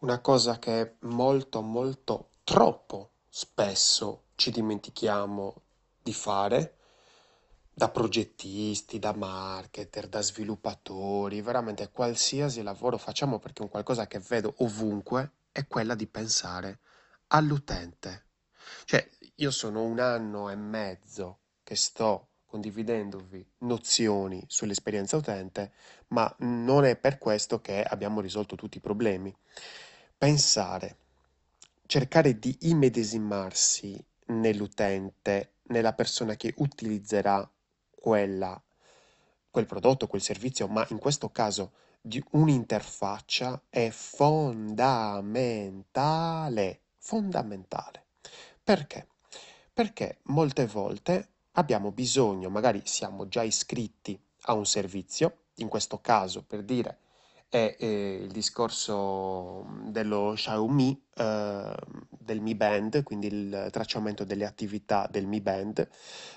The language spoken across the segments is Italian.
Una cosa che molto, molto, troppo spesso ci dimentichiamo di fare, da progettisti, da marketer, da sviluppatori, veramente qualsiasi lavoro facciamo perché un qualcosa che vedo ovunque, è quella di pensare all'utente. Cioè, io sono un anno e mezzo che sto condividendovi nozioni sull'esperienza utente, ma non è per questo che abbiamo risolto tutti i problemi. Pensare, cercare di immedesimarsi nell'utente, nella persona che utilizzerà quella, quel prodotto, quel servizio, ma in questo caso di un'interfaccia è fondamentale, fondamentale. Perché? Perché molte volte abbiamo bisogno, magari siamo già iscritti a un servizio, in questo caso per dire è eh, il discorso dello Xiaomi, eh, del Mi Band, quindi il tracciamento delle attività del Mi Band,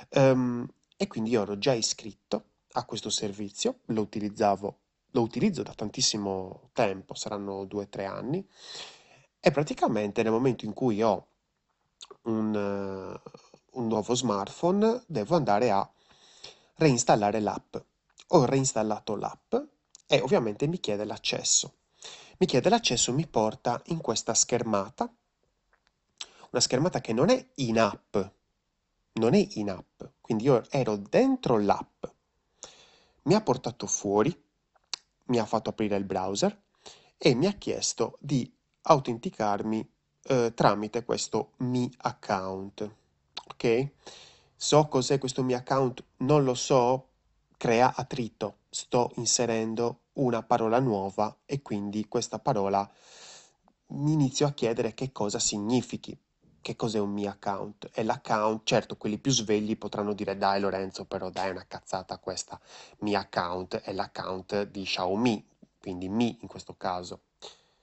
ehm, e quindi io ero già iscritto a questo servizio, lo utilizzavo, lo utilizzo da tantissimo tempo, saranno due o tre anni, e praticamente nel momento in cui ho un, eh, un nuovo smartphone devo andare a reinstallare l'app. Ho reinstallato l'app e ovviamente mi chiede l'accesso. Mi chiede l'accesso, mi porta in questa schermata, una schermata che non è in app, non è in app, quindi io ero dentro l'app, mi ha portato fuori, mi ha fatto aprire il browser e mi ha chiesto di autenticarmi eh, tramite questo Mi account. Ok? So cos'è questo Mi account? Non lo so? Crea attrito. Sto inserendo una parola nuova e quindi questa parola mi inizio a chiedere che cosa significhi. Che cos'è un Mi account? E l'account, certo, quelli più svegli potranno dire dai Lorenzo, però dai è una cazzata questa. Mi account è l'account di Xiaomi, quindi Mi in questo caso.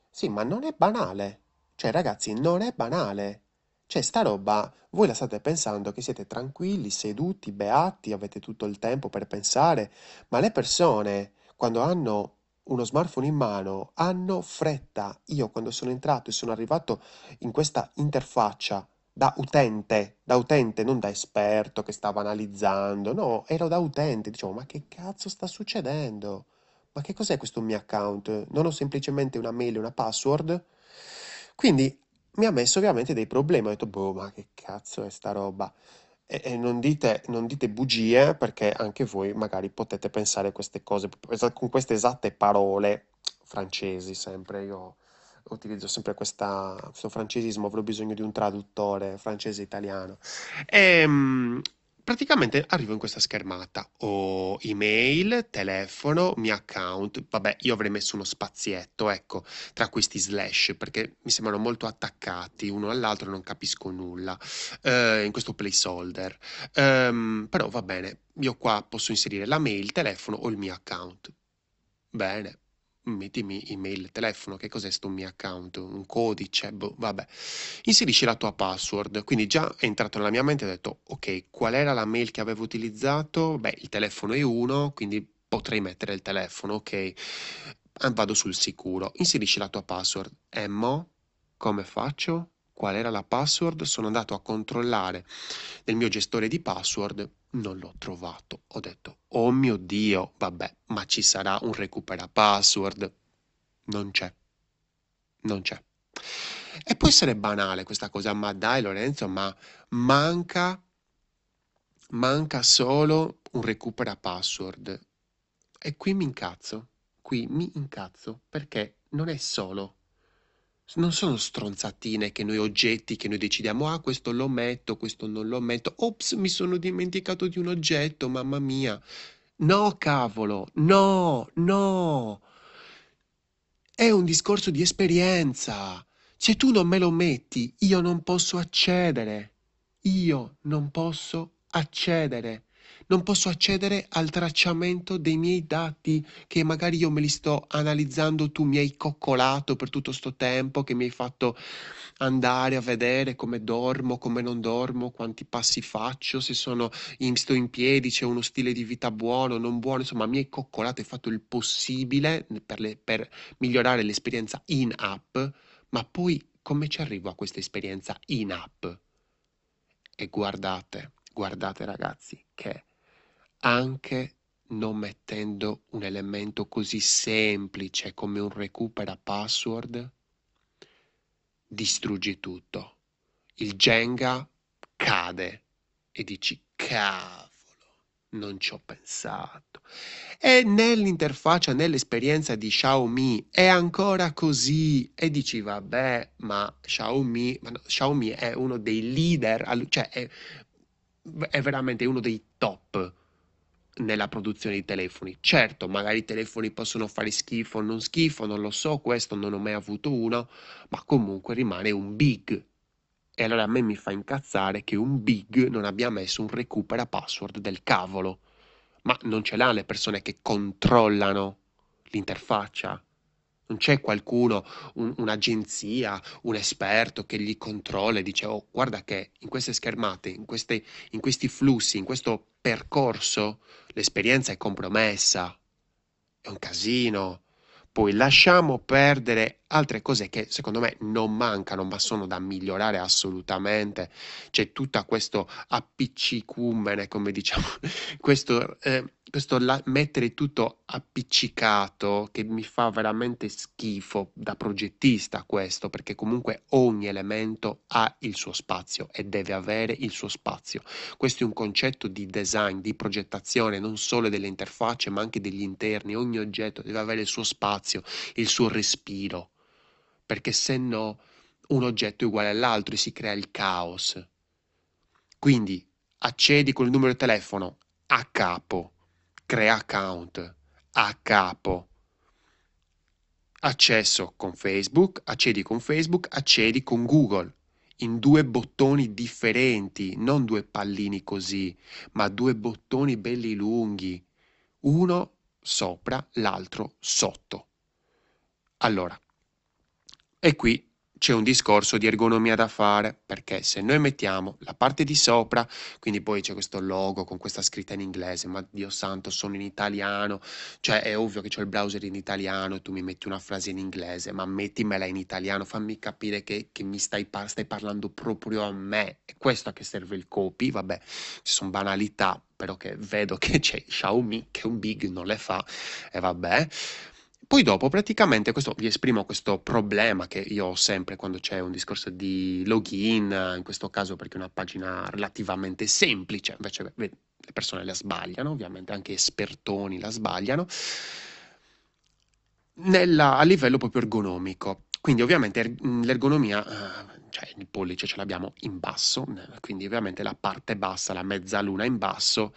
Sì, ma non è banale. Cioè, ragazzi, non è banale. Cioè, sta roba, voi la state pensando che siete tranquilli, seduti, beati, avete tutto il tempo per pensare, ma le persone, quando hanno uno smartphone in mano, hanno fretta. Io, quando sono entrato e sono arrivato in questa interfaccia da utente, da utente, non da esperto che stava analizzando, no, ero da utente, dicevo, ma che cazzo sta succedendo? Ma che cos'è questo mio account? Non ho semplicemente una mail e una password? Quindi mi ha messo ovviamente dei problemi. Ho detto, boh, ma che cazzo è sta roba? E, e non dite, non dite bugie perché anche voi magari potete pensare queste cose con queste esatte parole francesi sempre. Io utilizzo sempre questa, questo francesismo, avrò bisogno di un traduttore francese-italiano. E, Praticamente arrivo in questa schermata, ho email, telefono, mio account, vabbè io avrei messo uno spazietto, ecco, tra questi slash perché mi sembrano molto attaccati uno all'altro, non capisco nulla eh, in questo placeholder, um, però va bene, io qua posso inserire la mail, il telefono o il mio account. Bene, mettimi email, telefono, che cos'è sto mio account, un codice, boh, vabbè. Inserisci la tua password, quindi già è entrato nella mia mente e ho detto, ok, qual era la mail che avevo utilizzato? Beh, il telefono è uno, quindi potrei mettere il telefono, ok. Vado sul sicuro, inserisci la tua password. E mo? Come faccio? Qual era la password? Sono andato a controllare nel mio gestore di password, non l'ho trovato. Ho detto, oh mio Dio, vabbè, ma ci sarà un recupera password. Non c'è. Non c'è. E può essere banale questa cosa, ma dai Lorenzo, ma manca, manca solo un recupera password. E qui mi incazzo, qui mi incazzo, perché non è solo non sono stronzatine che noi oggetti che noi decidiamo, ah, questo lo metto, questo non lo metto. Ops, mi sono dimenticato di un oggetto, mamma mia. No, cavolo, no, no. È un discorso di esperienza. Se tu non me lo metti, io non posso accedere. Io non posso accedere. Non posso accedere al tracciamento dei miei dati che magari io me li sto analizzando, tu mi hai coccolato per tutto sto tempo, che mi hai fatto andare a vedere come dormo, come non dormo, quanti passi faccio, se sono in, sto in piedi, c'è uno stile di vita buono, non buono, insomma mi hai coccolato e fatto il possibile per, le, per migliorare l'esperienza in app, ma poi come ci arrivo a questa esperienza in app? E guardate, guardate ragazzi, che anche non mettendo un elemento così semplice come un recupera password, distruggi tutto. Il Jenga cade e dici cavolo, non ci ho pensato. E nell'interfaccia, nell'esperienza di Xiaomi è ancora così e dici vabbè, ma Xiaomi, ma no, Xiaomi è uno dei leader, cioè è, è veramente uno dei top nella produzione di telefoni. Certo, magari i telefoni possono fare schifo o non schifo, non lo so, questo non ho mai avuto uno, ma comunque rimane un big. E allora a me mi fa incazzare che un big non abbia messo un recupera password del cavolo. Ma non ce l'ha le persone che controllano l'interfaccia? Non c'è qualcuno, un- un'agenzia, un esperto che gli controlla e dice, oh, guarda che in queste schermate, in queste- in questi flussi, in questo percorso, l'esperienza è compromessa. È un casino. Poi lasciamo perdere altre cose che secondo me non mancano, ma sono da migliorare assolutamente. C'è tutta questo appiccicumene, come diciamo, questo eh, questo la- mettere tutto appiccicato che mi fa veramente schifo da progettista questo, perché comunque ogni elemento ha il suo spazio e deve avere il suo spazio. Questo è un concetto di design, di progettazione, non solo delle interfacce, ma anche degli interni. Ogni oggetto deve avere il suo spazio, il suo respiro, perché se no un oggetto è uguale all'altro e si crea il caos. Quindi accedi col numero di telefono a capo crea account a capo. Accesso con Facebook, accedi con Facebook, accedi con Google in due bottoni differenti, non due pallini così, ma due bottoni belli lunghi, uno sopra, l'altro sotto. Allora, e qui c'è un discorso di ergonomia da fare, perché se noi mettiamo la parte di sopra, quindi poi c'è questo logo con questa scritta in inglese, ma Dio santo, sono in italiano, cioè è ovvio che c'ho il browser in italiano e tu mi metti una frase in inglese, ma mettimela in italiano, fammi capire che, che mi stai, par- stai parlando proprio a me. È questo a che serve il copy, vabbè, ci sono banalità, però che vedo che c'è Xiaomi che un big non le fa, e vabbè. Poi dopo praticamente questo, vi esprimo questo problema che io ho sempre quando c'è un discorso di login, in questo caso perché è una pagina relativamente semplice, invece le persone la sbagliano, ovviamente anche espertoni la sbagliano, nella, a livello proprio ergonomico. Quindi ovviamente er, l'ergonomia eh, cioè il pollice ce l'abbiamo in basso, quindi ovviamente la parte bassa, la mezzaluna in basso,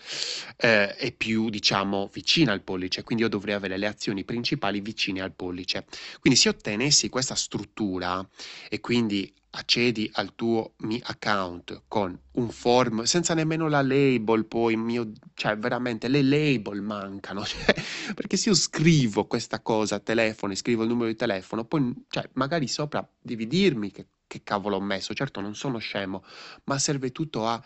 eh, è più, diciamo, vicina al pollice, quindi io dovrei avere le azioni principali vicine al pollice. Quindi se ottenessi questa struttura e quindi accedi al tuo Mi account con un form senza nemmeno la label, poi mio, cioè veramente le label mancano, cioè, perché se io scrivo questa cosa telefono, scrivo il numero di telefono, poi cioè, magari sopra devi dirmi che che cavolo ho messo. Certo, non sono scemo, ma serve tutto a,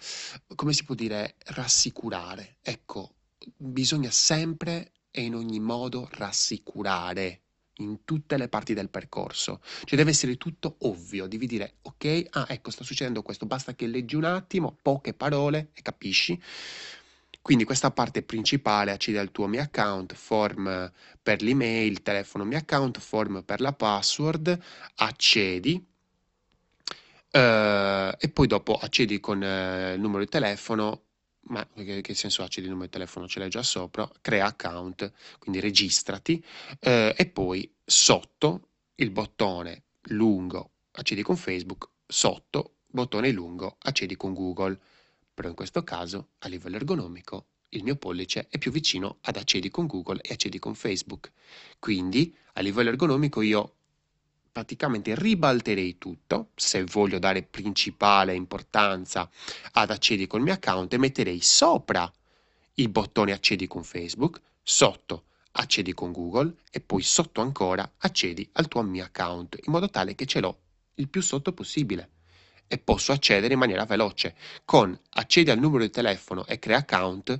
come si può dire, rassicurare. Ecco, bisogna sempre e in ogni modo rassicurare in tutte le parti del percorso. Cioè deve essere tutto ovvio, devi dire ok, ah ecco sta succedendo questo, basta che leggi un attimo, poche parole e capisci. Quindi questa parte principale, accedi al tuo Mi Account, form per l'email, telefono Mi Account, form per la password, accedi, eh, e poi dopo accedi con eh, il numero di telefono, ma che, che senso accedi il numero di telefono? Ce l'hai già sopra, crea account, quindi registrati, eh, e poi sotto il bottone lungo accedi con Facebook, sotto bottone lungo accedi con Google. Però in questo caso, a livello ergonomico, il mio pollice è più vicino ad accedi con Google e accedi con Facebook. Quindi, a livello ergonomico, io praticamente ribalterei tutto, se voglio dare principale importanza ad accedi col mio account e metterei sopra il bottone accedi con Facebook, sotto accedi con Google e poi sotto ancora accedi al tuo mio account in modo tale che ce l'ho il più sotto possibile. E posso accedere in maniera veloce. Con accedi al numero di telefono e crea account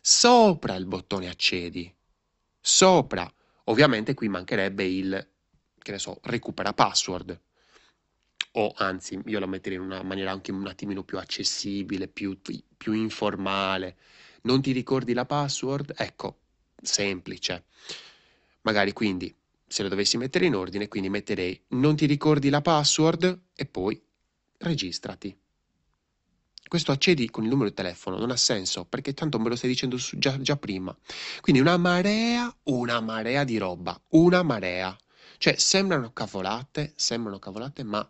sopra il bottone accedi. Sopra. Ovviamente qui mancherebbe il che ne so recupera password o anzi io lo metterei in una maniera anche un attimino più accessibile più, più informale non ti ricordi la password ecco semplice magari quindi se lo dovessi mettere in ordine quindi metterei non ti ricordi la password e poi registrati. Questo accedi con il numero di telefono, non ha senso, perché tanto me lo stai dicendo già, già prima. Quindi una marea, una marea di roba, una marea. Cioè, sembrano cavolate, sembrano cavolate, ma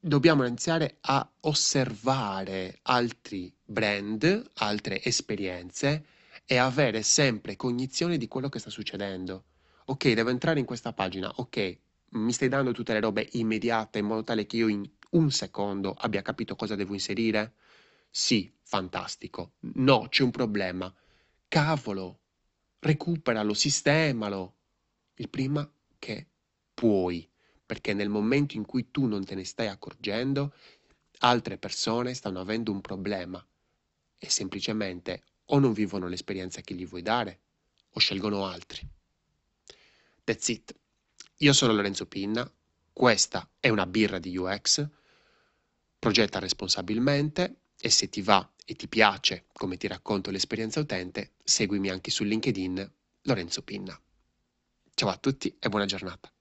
dobbiamo iniziare a osservare altri brand, altre esperienze e avere sempre cognizione di quello che sta succedendo. Ok, devo entrare in questa pagina, ok, mi stai dando tutte le robe immediate in modo tale che io in un secondo abbia capito cosa devo inserire? Sì, fantastico. No, c'è un problema. Cavolo, recuperalo, sistemalo. Il prima che puoi, perché nel momento in cui tu non te ne stai accorgendo, altre persone stanno avendo un problema e semplicemente o non vivono l'esperienza che gli vuoi dare o scelgono altri. That's it. Io sono Lorenzo Pinna, questa è una birra di UX progetta responsabilmente e se ti va e ti piace come ti racconto l'esperienza utente, seguimi anche su LinkedIn Lorenzo Pinna. Ciao a tutti e buona giornata.